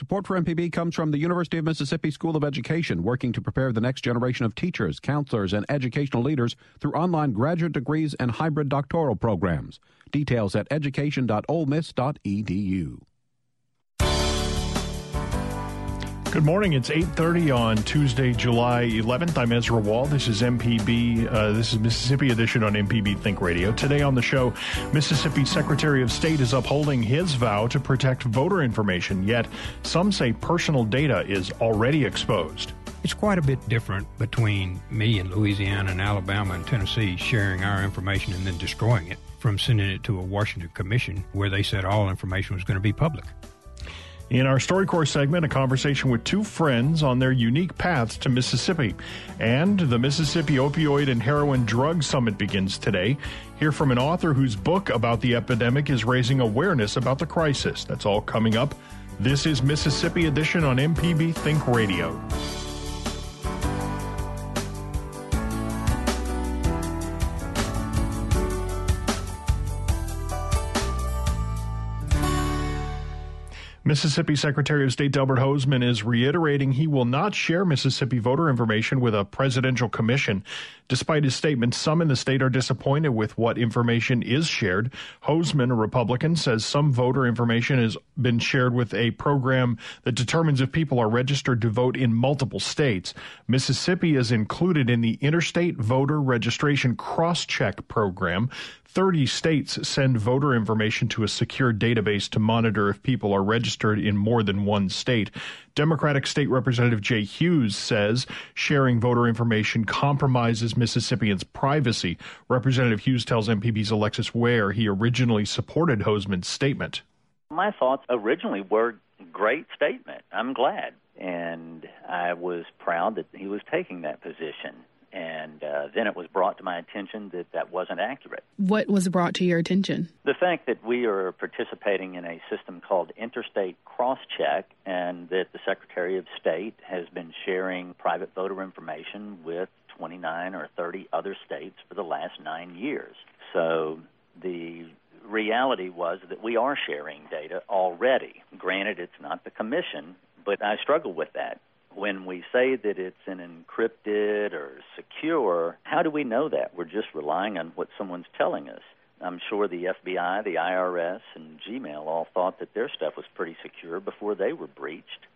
Support for MPB comes from the University of Mississippi School of Education, working to prepare the next generation of teachers, counselors, and educational leaders through online graduate degrees and hybrid doctoral programs. Details at education.olemiss.edu. Good morning. It's 8:30 on Tuesday, July 11th. I'm Ezra Wall. This is MPB. Uh, this is Mississippi edition on MPB Think Radio. Today on the show, Mississippi Secretary of State is upholding his vow to protect voter information. Yet some say personal data is already exposed. It's quite a bit different between me and Louisiana and Alabama and Tennessee sharing our information and then destroying it from sending it to a Washington commission where they said all information was going to be public. In our StoryCorps segment, a conversation with two friends on their unique paths to Mississippi. And the Mississippi Opioid and Heroin Drug Summit begins today. Hear from an author whose book about the epidemic is raising awareness about the crisis. That's all coming up. This is Mississippi Edition on MPB Think Radio. Mississippi Secretary of State Delbert Hosemann is reiterating he will not share Mississippi voter information with a presidential commission. Despite his statement, some in the state are disappointed with what information is shared. Hosemann, a Republican, says some voter information has been shared with a program that determines if people are registered to vote in multiple states. Mississippi is included in the Interstate Voter Registration Cross Check program. 30 states send voter information to a secure database to monitor if people are registered in more than one state. Democratic State Representative Jay Hughes says sharing voter information compromises Mississippians' privacy. Representative Hughes tells MPB's Alexis Ware he originally supported Hosemann's statement. My thoughts originally were great statement. I'm glad. And I was proud that he was taking that position and uh, then it was brought to my attention that that wasn't accurate. What was brought to your attention? The fact that we are participating in a system called Interstate Cross Check, and that the Secretary of State has been sharing private voter information with 29 or 30 other states for the last nine years. So the reality was that we are sharing data already. Granted, it's not the commission, but I struggle with that when we say that it's an encrypted or secure, how do we know that? We're just relying on what someone's telling us. I'm sure the FBI, the IRS, and Gmail all thought that their stuff was pretty secure before they were breached.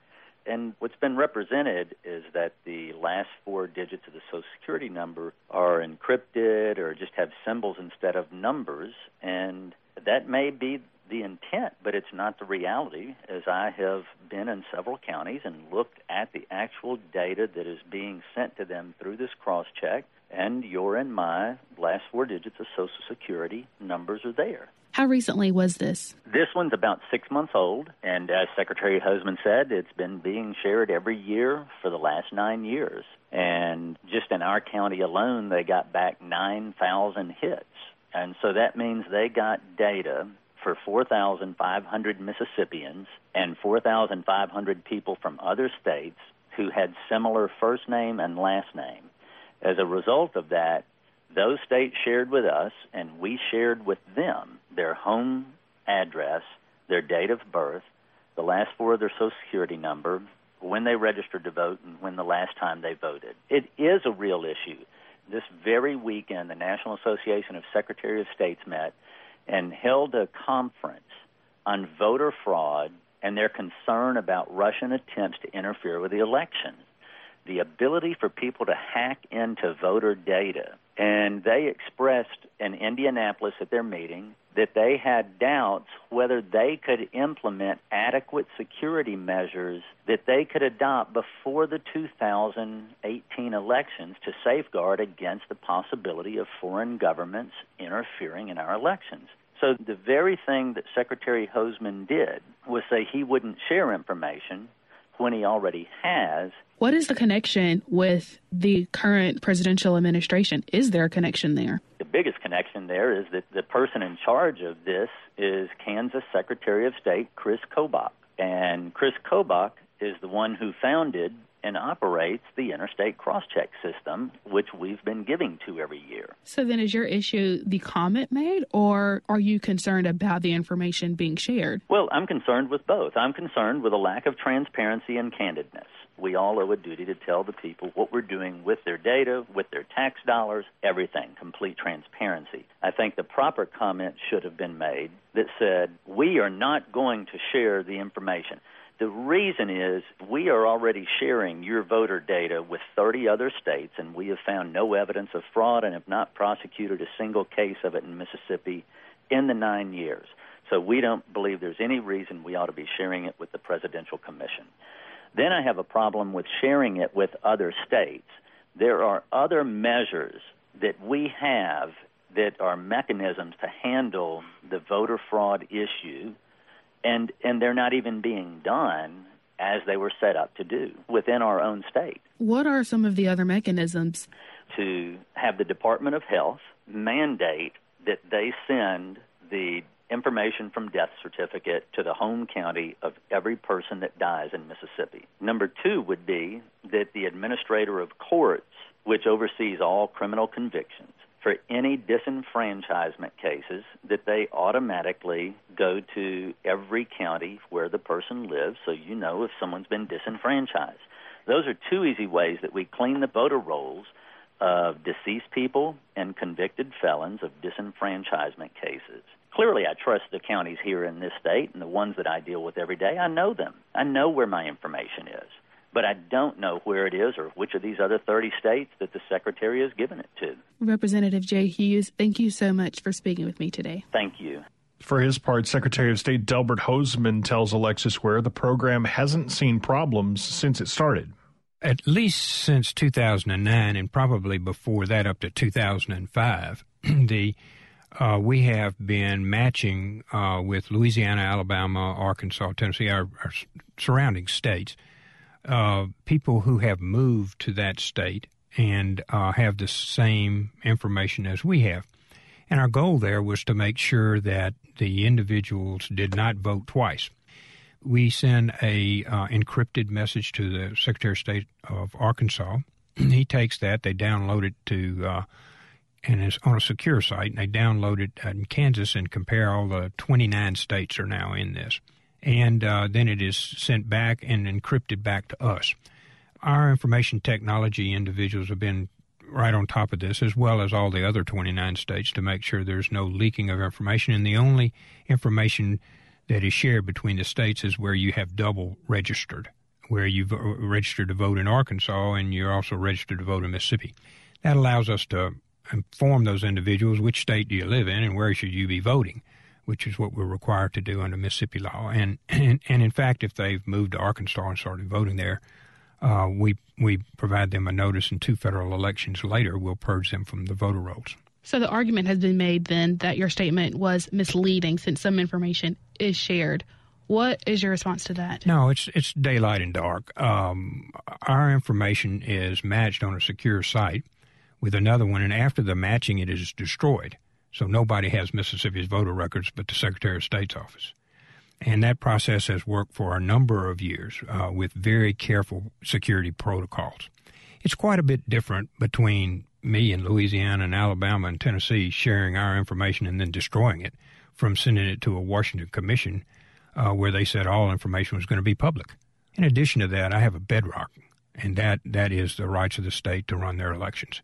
And what's been represented is that the last four digits of the Social Security number are encrypted or just have symbols instead of numbers. And that may be the intent, but it's not the reality, as I have been in several counties and looked at the actual data that is being sent to them through this cross check, and your and my last four digits of Social Security numbers are there. How recently was this? This one's about six months old, and as Secretary Hosemann said, it's been being shared every year for the last nine years. And just in our county alone, they got back 9,000 hits. And so that means they got data for 4,500 Mississippians and 4,500 people from other states who had similar first name and last name. As a result of that, those states shared with us, and we shared with them their home address, their date of birth, the last four of their Social Security number, when they registered to vote, and when the last time they voted. It is a real issue. This very weekend, the National Association of Secretary of States met and held a conference on voter fraud and their concern about Russian attempts to interfere with the election. The ability for people to hack into voter data. And they expressed in Indianapolis at their meeting that they had doubts whether they could implement adequate security measures that they could adopt before the 2018 elections to safeguard against the possibility of foreign governments interfering in our elections. So the very thing that Secretary Hosemann did was say he wouldn't share information when he already has. What is the connection with the current presidential administration? Is there a connection there? The biggest connection there is that the person in charge of this is Kansas Secretary of State Chris Kobach. And Chris Kobach is the one who founded and operates the interstate cross-check system, which we've been giving to every year. So then, is your issue the comment made, or are you concerned about the information being shared? Well, I'm concerned with both. I'm concerned with a lack of transparency and candidness. We all owe a duty to tell the people what we're doing with their data, with their tax dollars, everything, complete transparency. I think the proper comment should have been made that said, we are not going to share the information. The reason is we are already sharing your voter data with 30 other states, and we have found no evidence of fraud and have not prosecuted a single case of it in Mississippi in the nine years. So we don't believe there's any reason we ought to be sharing it with the Presidential Commission. Then I have a problem with sharing it with other states. There are other measures that we have that are mechanisms to handle the voter fraud issue and and they're not even being done as they were set up to do within our own state. What are some of the other mechanisms? To have the Department of Health mandate that they send the information from death certificate to the home county of every person that dies in Mississippi. Number two would be that the administrator of courts, which oversees all criminal convictions, for any disenfranchisement cases that they automatically go to every county where the person lives so you know if someone's been disenfranchised. Those are two easy ways that we clean the voter rolls of deceased people and convicted felons of disenfranchisement cases. Clearly, I trust the counties here in this state and the ones that I deal with every day. I know them. I know where my information is but I don't know where it is or which of these other 30 states that the Secretary has given it to. Representative Jay Hughes, thank you so much for speaking with me today. Thank you. For his part, Secretary of State Delbert Hosemann tells Alexis Ware the program hasn't seen problems since it started. At least since 2009, and probably before that up to 2005, the uh, we have been matching uh, with Louisiana, Alabama, Arkansas, Tennessee, our, our surrounding states uh, people who have moved to that state and uh, have the same information as we have. And our goal there was to make sure that the individuals did not vote twice. We send a uh, encrypted message to the Secretary of State of Arkansas. he takes that, they download it to, uh, and it's on a secure site, and they download it in Kansas and compare all the 29 states are now in this and uh, then it is sent back and encrypted back to us. Our information technology individuals have been right on top of this, as well as all the other 29 states, to make sure there's no leaking of information. And the only information that is shared between the states is where you have double registered, where you've registered to vote in Arkansas and you're also registered to vote in Mississippi. That allows us to inform those individuals which state do you live in and where should you be voting which is what we're required to do under Mississippi law. And and, and in fact, if they've moved to Arkansas and started voting there, uh, we we provide them a notice, and two federal elections later, we'll purge them from the voter rolls. So the argument has been made then that your statement was misleading since some information is shared. What is your response to that? No, it's it's daylight and dark. Um, our information is matched on a secure site with another one, and after the matching, it is destroyed. So nobody has Mississippi's voter records but the Secretary of State's office. And that process has worked for a number of years uh, with very careful security protocols. It's quite a bit different between me and Louisiana and Alabama and Tennessee sharing our information and then destroying it from sending it to a Washington commission uh, where they said all information was going to be public. In addition to that, I have a bedrock, and that, that is the rights of the state to run their elections.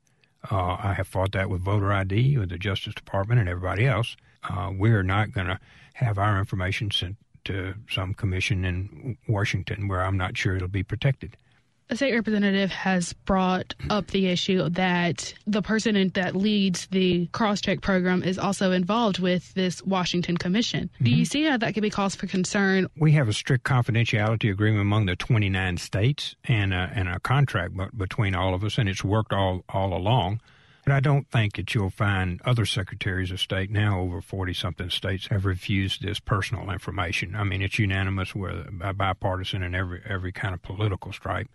Uh, I have fought that with voter ID, with the Justice Department, and everybody else. Uh, we're not going to have our information sent to some commission in Washington where I'm not sure it'll be protected a state representative has brought up the issue that the person that leads the cross-check program is also involved with this Washington Commission. Mm-hmm. Do you see how that could be cause for concern? We have a strict confidentiality agreement among the 29 states and a, and a contract between all of us, and it's worked all all along. But I don't think that you'll find other secretaries of state now, over 40 something states, have refused this personal information. I mean, it's unanimous with bipartisan and every every kind of political stripe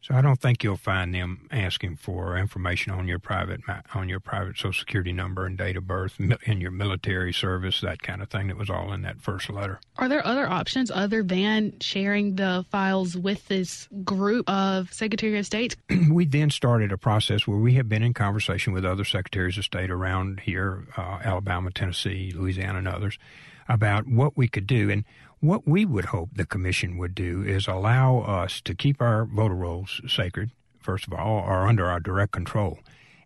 So I don't think you'll find them asking for information on your private on your private Social Security number and date of birth, in your military service, that kind of thing. That was all in that first letter. Are there other options other than sharing the files with this group of Secretary of States? we then started a process where we have been in conversation with other secretaries of state around here, uh, Alabama, Tennessee, Louisiana, and others, about what we could do. And what we would hope the commission would do is allow us to keep our voter rolls sacred, first of all, or under our direct control.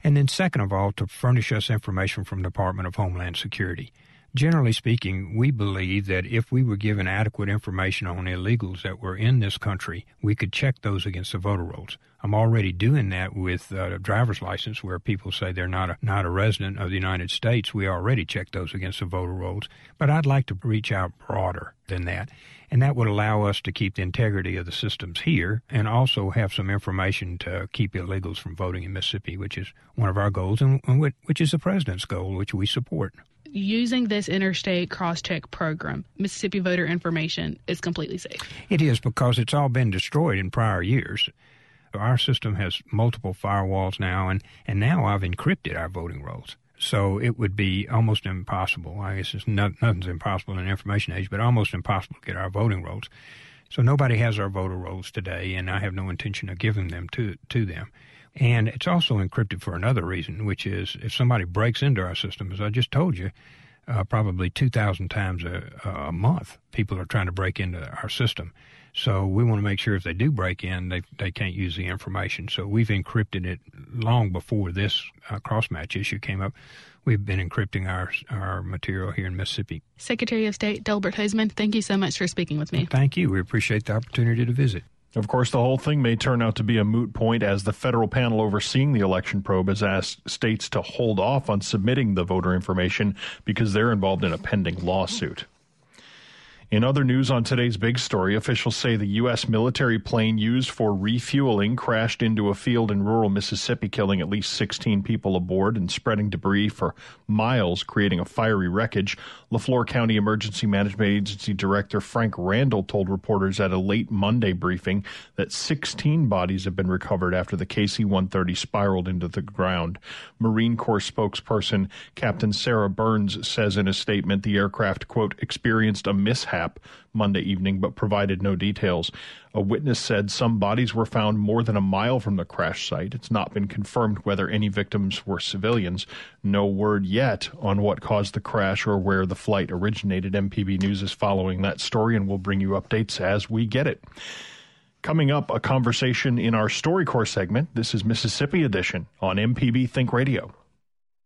And then, second of all, to furnish us information from the Department of Homeland Security. Generally speaking, we believe that if we were given adequate information on illegals that were in this country, we could check those against the voter rolls. I'm already doing that with uh, a driver's license where people say they're not a, not a resident of the United States. We already check those against the voter rolls. But I'd like to reach out broader than that. And that would allow us to keep the integrity of the systems here and also have some information to keep illegals from voting in Mississippi, which is one of our goals and, and which is the president's goal, which we support using this interstate cross check program, Mississippi voter information is completely safe. It is because it's all been destroyed in prior years. Our system has multiple firewalls now, and, and now I've encrypted our voting rolls. So it would be almost impossible. I guess it's not, nothing's impossible in the information age, but almost impossible to get our voting rolls. So nobody has our voter rolls today, and I have no intention of giving them to to them. And it's also encrypted for another reason, which is if somebody breaks into our system, as I just told you, uh, probably 2,000 times a, a month, people are trying to break into our system. So we want to make sure if they do break in, they they can't use the information. So we've encrypted it long before this uh, cross match issue came up. We've been encrypting our our material here in Mississippi. Secretary of State Delbert Hosemann, thank you so much for speaking with me. Thank you. We appreciate the opportunity to visit. Of course, the whole thing may turn out to be a moot point as the federal panel overseeing the election probe has asked states to hold off on submitting the voter information because they're involved in a pending lawsuit. In other news on today's big story, officials say the U.S. military plane used for refueling crashed into a field in rural Mississippi, killing at least 16 people aboard and spreading debris for miles, creating a fiery wreckage. Leflore County Emergency Management Agency Director Frank Randall told reporters at a late Monday briefing that 16 bodies have been recovered after the KC 130 spiraled into the ground. Marine Corps spokesperson Captain Sarah Burns says in a statement the aircraft, quote, experienced a mishap Monday evening, but provided no details. A witness said some bodies were found more than a mile from the crash site. It's not been confirmed whether any victims were civilians. No word yet on what caused the crash or where the flight originated. MPB News is following that story, and we'll bring you updates as we get it. Coming up, a conversation in our StoryCorps segment. This is Mississippi Edition on MPB Think Radio.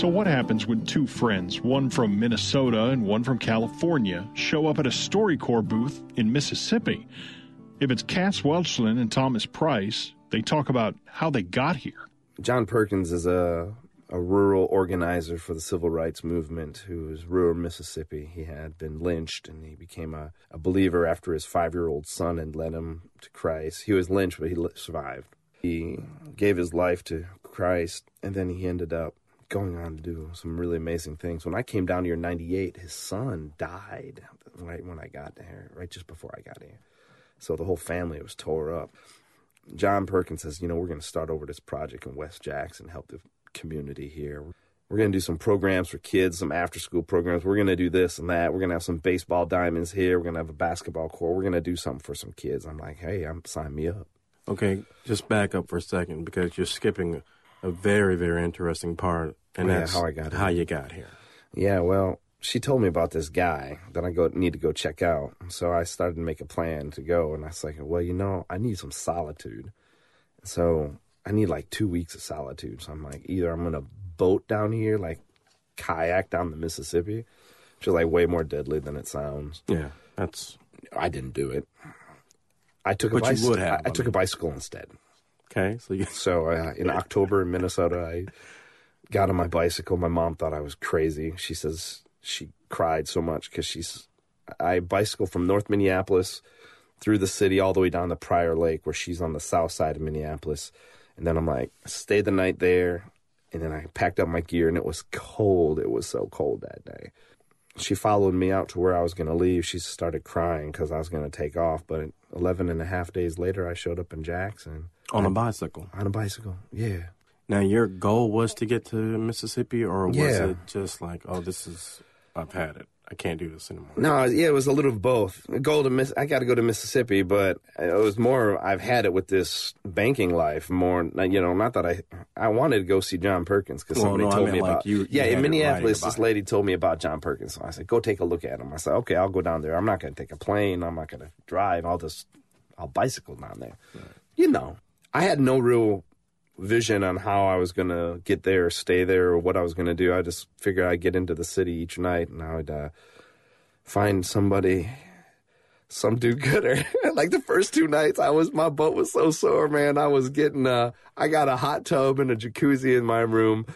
So, what happens when two friends, one from Minnesota and one from California, show up at a StoryCorps booth in Mississippi? If it's Cass Welchland and Thomas Price, they talk about how they got here. John Perkins is a, a rural organizer for the civil rights movement who was rural Mississippi. He had been lynched and he became a, a believer after his five year old son had led him to Christ. He was lynched, but he survived. He gave his life to Christ and then he ended up going on to do some really amazing things. When I came down here in 98, his son died right when I got there, right just before I got here. So the whole family was tore up. John Perkins says, you know, we're going to start over this project in West Jackson, help the community here. We're going to do some programs for kids, some after school programs. We're going to do this and that. We're going to have some baseball diamonds here. We're going to have a basketball court. We're going to do something for some kids. I'm like, hey, I'm sign me up. Okay, just back up for a second because you're skipping a very, very interesting part and oh, that's how I got how here. you got here. Yeah, well, she told me about this guy that I go need to go check out. So I started to make a plan to go, and I was like, well, you know, I need some solitude. So I need like two weeks of solitude. So I'm like, either I'm gonna boat down here, like kayak down the Mississippi, which is like way more deadly than it sounds. Yeah, that's. I didn't do it. I took a But you bicycle. would have, I, I I took a bicycle instead. Okay, so you, So uh, in October in Minnesota, I got on my bicycle. My mom thought I was crazy. She says she cried so much because she's. I bicycle from North Minneapolis through the city all the way down to Prior Lake, where she's on the south side of Minneapolis. And then I'm like, stay the night there. And then I packed up my gear, and it was cold. It was so cold that day. She followed me out to where I was going to leave. She started crying because I was going to take off. But 11 and a half days later, I showed up in Jackson on a bicycle. on a bicycle. Yeah. Now, your goal was to get to Mississippi, or was Yeah. it just like, oh, this is, I've had it. I can't do this anymore. No, yeah, it was a little of both. Go to Miss. I got to go to Mississippi, but it was more. I've had it with this banking life. More, you know, not that I. I wanted to go see John Perkins because Well, somebody no, I told me like about. you- yeah, in Minneapolis, this lady told me about John Perkins. So I said, "Go take a look at him." I said, "Okay, I'll go down there. I'm not going to take a plane. I'm not going to drive. I'll just, I'll bicycle down there." You know, I had no real vision on how I was going to get there, or stay there, or what I was going to do. I just figured I'd get into the city each night, and I would. Uh, find somebody some do-gooder. like the first two nights, I was my butt was so sore, man. I was getting uh, I got a hot tub and a jacuzzi in my room,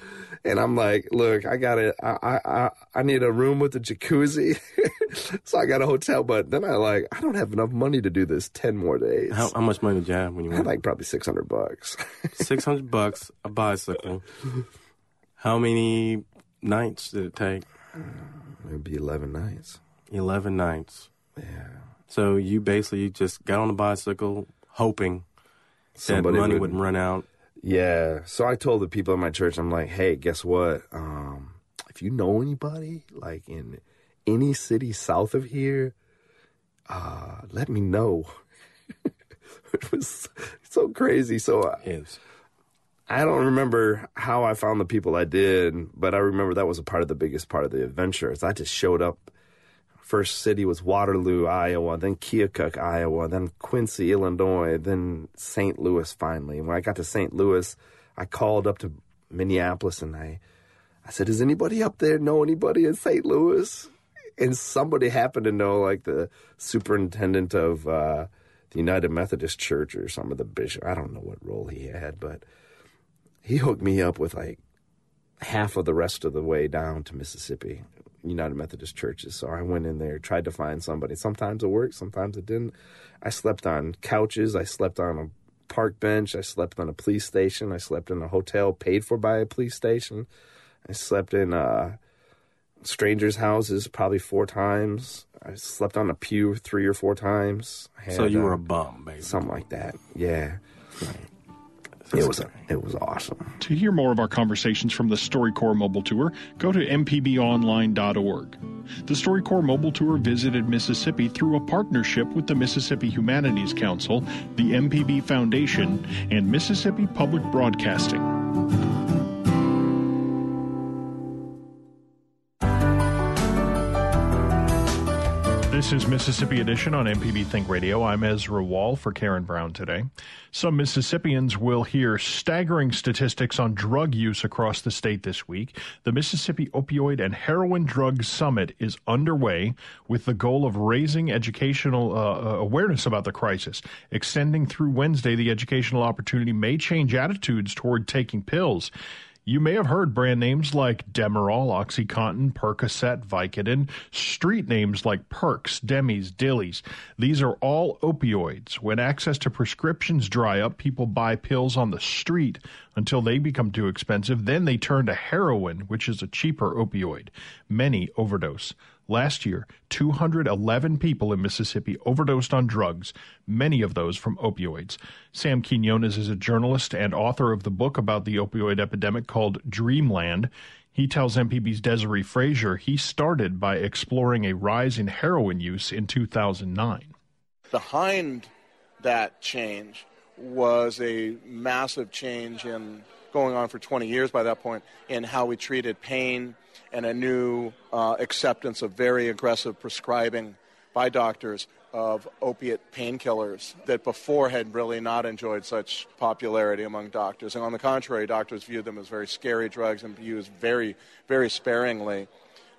and I'm like, look, I got it. I I I, need a room with a jacuzzi, so I got a hotel. But then I like, I don't have enough money to do this ten more days. How, how much money did you have when you I had went? like probably six hundred bucks. Six hundred bucks, a bicycle. How many nights did it take? It'd be eleven nights. Eleven nights. Yeah. So you basically just got on a bicycle, hoping Somebody that money would- wouldn't run out. Yeah. So I told the people in my church, I'm like, hey, guess what? Um, if you know anybody like in any city south of here, uh, let me know. it was so crazy. So uh, Is I don't remember how I found the people I did, but I remember that was a part of the biggest part of the adventure. Is I just showed up. First city was Waterloo, Iowa, then Keokuk, Iowa, then Quincy, Illinois, then St. Louis finally. And when I got to St. Louis, I called up to Minneapolis and I I said, Does anybody up there know anybody in St. Louis? And somebody happened to know like the superintendent of uh, the United Methodist Church or some of the bishop. I don't know what role he had, but he hooked me up with like half of the rest of the way down to Mississippi, United Methodist churches. So I went in there, tried to find somebody. Sometimes it worked, sometimes it didn't. I slept on couches, I slept on a park bench, I slept on a police station, I slept in a hotel paid for by a police station. I slept in uh, strangers' houses probably four times. I slept on a pew three or four times. I so you were uh, a bum, basically. something like that. Yeah, it was it was awesome. To hear more of our conversations from the StoryCorps mobile tour, go to mpbonline.org. The StoryCorps mobile tour visited Mississippi through a partnership with the Mississippi Humanities Council, the MPB Foundation, and Mississippi Public Broadcasting. This is Mississippi Edition on MPB Think Radio. I'm Ezra Wall for Karen Brown today. Some Mississippians will hear staggering statistics on drug use across the state this week. The Mississippi Opioid and Heroin Drug Summit is underway with the goal of raising educational uh, awareness about the crisis. Extending through Wednesday, the educational opportunity may change attitudes toward taking pills. You may have heard brand names like Demerol, OxyContin, Percocet, Vicodin, street names like Perks, Demis, Dillies. These are all opioids. When access to prescriptions dry up, people buy pills on the street until they become too expensive. Then they turn to heroin, which is a cheaper opioid. Many overdose. Last year, 211 people in Mississippi overdosed on drugs, many of those from opioids. Sam Quinones is a journalist and author of the book about the opioid epidemic called Dreamland. He tells MPB's Desiree Frazier he started by exploring a rise in heroin use in 2009. behind that change was a massive change in going on for 20 years by that point in how we treated pain and a new uh, acceptance of very aggressive prescribing by doctors of opiate painkillers that before had really not enjoyed such popularity among doctors. And on the contrary, doctors viewed them as very scary drugs and used very, very sparingly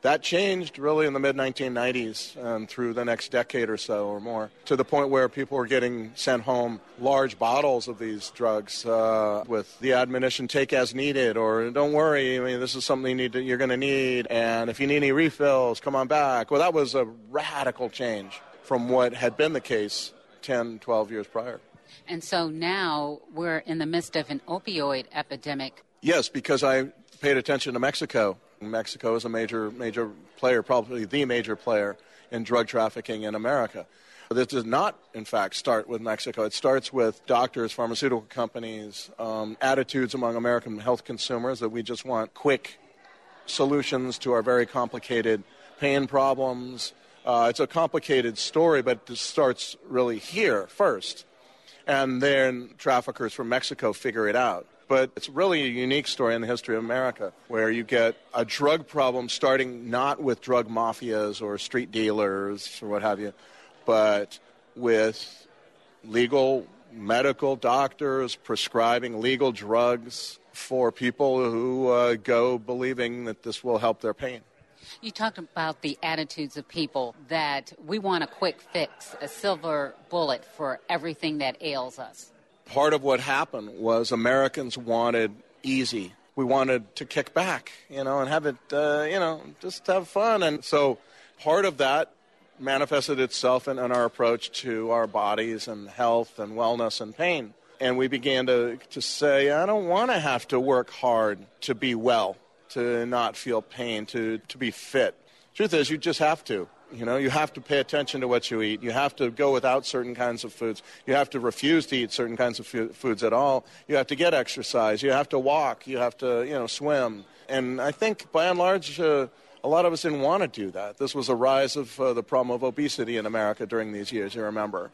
That changed really in the mid 1990s and through the next decade or so or more to the point where people were getting sent home large bottles of these drugs uh, with the admonition take as needed or don't worry, I mean, this is something you need to, you're going to need. And if you need any refills, come on back. Well, that was a radical change from what had been the case 10, 12 years prior. And so now we're in the midst of an opioid epidemic. Yes, because I paid attention to Mexico. Mexico is a major, major player, probably the major player in drug trafficking in America. This does not, in fact, start with Mexico. It starts with doctors, pharmaceutical companies, um, attitudes among American health consumers that we just want quick solutions to our very complicated pain problems. Uh, it's a complicated story, but it starts really here first. And then traffickers from Mexico figure it out. But it's really a unique story in the history of America where you get a drug problem starting not with drug mafias or street dealers or what have you, but with legal medical doctors prescribing legal drugs for people who uh, go believing that this will help their pain. You talked about the attitudes of people that we want a quick fix, a silver bullet for everything that ails us. Part of what happened was Americans wanted easy. We wanted to kick back, you know, and have it, uh, you know, just have fun. And so part of that manifested itself in, in our approach to our bodies and health and wellness and pain. And we began to, to say, I don't want to have to work hard to be well to not feel pain, to, to be fit. Truth is, you just have to. You know, you have to pay attention to what you eat. You have to go without certain kinds of foods. You have to refuse to eat certain kinds of foods at all. You have to get exercise. You have to walk. You have to, you know, swim. And I think by and large, uh, a lot of us didn't want to do that. This was a rise of uh, the problem of obesity in America during these years, you remember.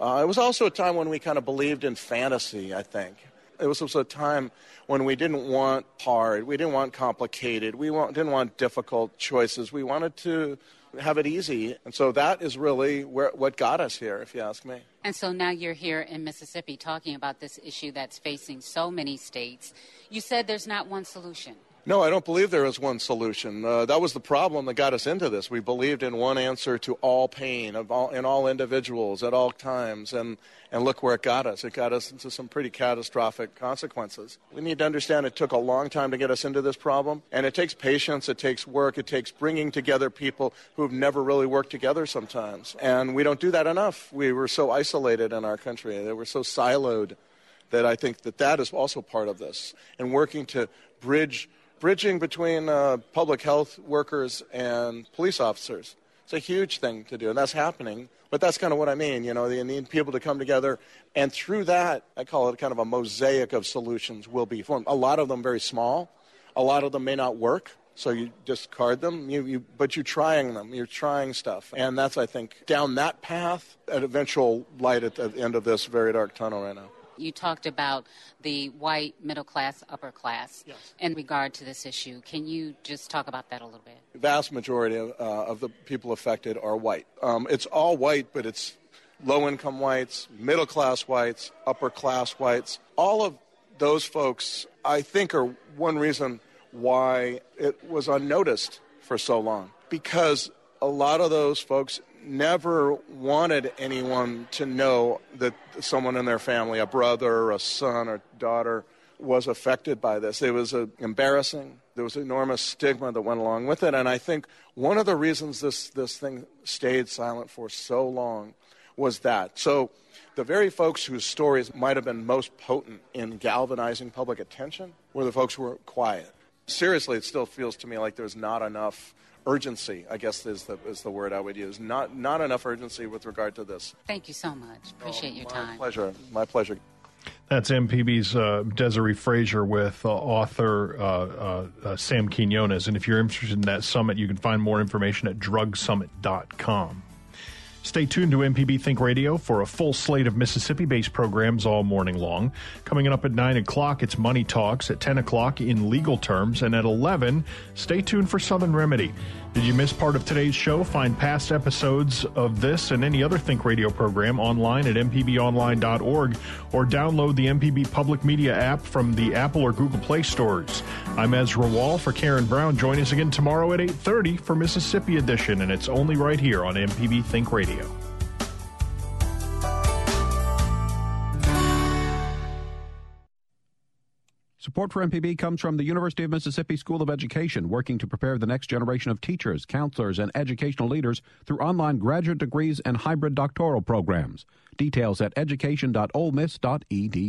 Uh, it was also a time when we kind of believed in fantasy, I think. It was also a time when we didn't want hard, we didn't want complicated, we want, didn't want difficult choices. We wanted to have it easy. And so that is really where, what got us here, if you ask me. And so now you're here in Mississippi talking about this issue that's facing so many states. You said there's not one solution. No, I don't believe there is one solution. Uh, that was the problem that got us into this. We believed in one answer to all pain of all, in all individuals at all times, and, and look where it got us. It got us into some pretty catastrophic consequences. We need to understand it took a long time to get us into this problem, and it takes patience, it takes work, it takes bringing together people who've never really worked together sometimes. And we don't do that enough. We were so isolated in our country, they were so siloed that I think that that is also part of this. And working to bridge bridging between uh, public health workers and police officers. It's a huge thing to do, and that's happening. But that's kind of what I mean. You know, you need people to come together, and through that, I call it kind of a mosaic of solutions will be formed. A lot of them very small, a lot of them may not work, so you discard them. You, you, but you're trying them. You're trying stuff, and that's I think down that path, an eventual light at the end of this very dark tunnel right now. You talked about the white middle class, upper class yes. in regard to this issue. Can you just talk about that a little bit? The vast majority of, uh, of the people affected are white. Um, it's all white, but it's low income whites, middle class whites, upper class whites. All of those folks, I think, are one reason why it was unnoticed for so long. Because a lot of those folks never wanted anyone to know that someone in their family, a brother, a son, or daughter, was affected by this. It was uh, embarrassing. There was enormous stigma that went along with it. And I think one of the reasons this, this thing stayed silent for so long was that. So the very folks whose stories might have been most potent in galvanizing public attention were the folks who were quiet. Seriously, it still feels to me like there's not enough urgency, I guess is the, is the word I would use. Not, not enough urgency with regard to this. Thank you so much. Appreciate oh, your time. My pleasure. My pleasure. That's MPB's uh, Desiree Frazier with uh, author uh, uh, uh, Sam Quinones. And if you're interested in that summit, you can find more information at drugsummit.com. Stay tuned to MPB Think Radio for a full slate of Mississippi based programs all morning long. Coming up at 9 o'clock, it's Money Talks. At 10 o'clock, in legal terms. And at 11, stay tuned for Southern Remedy. Did you miss part of today's show? Find past episodes of this and any other Think Radio program online at mpbonline.org or download the MPB Public Media app from the Apple or Google Play stores. I'm Ezra Wall for Karen Brown. Join us again tomorrow at 8:30 for Mississippi Edition, and it's only right here on MPB Think Radio. Support for MPB comes from the University of Mississippi School of Education, working to prepare the next generation of teachers, counselors, and educational leaders through online graduate degrees and hybrid doctoral programs. Details at education.olemiss.edu.